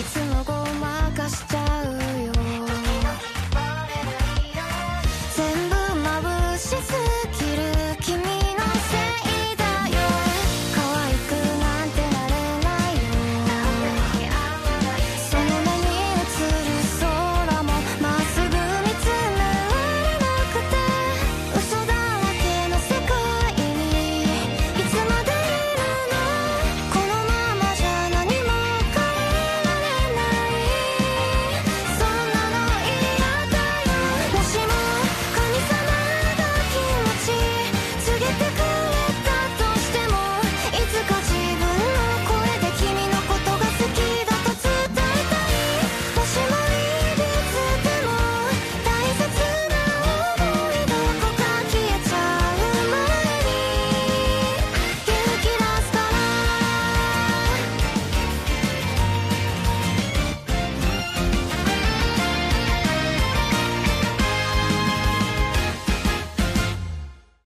いつもごまかしちゃう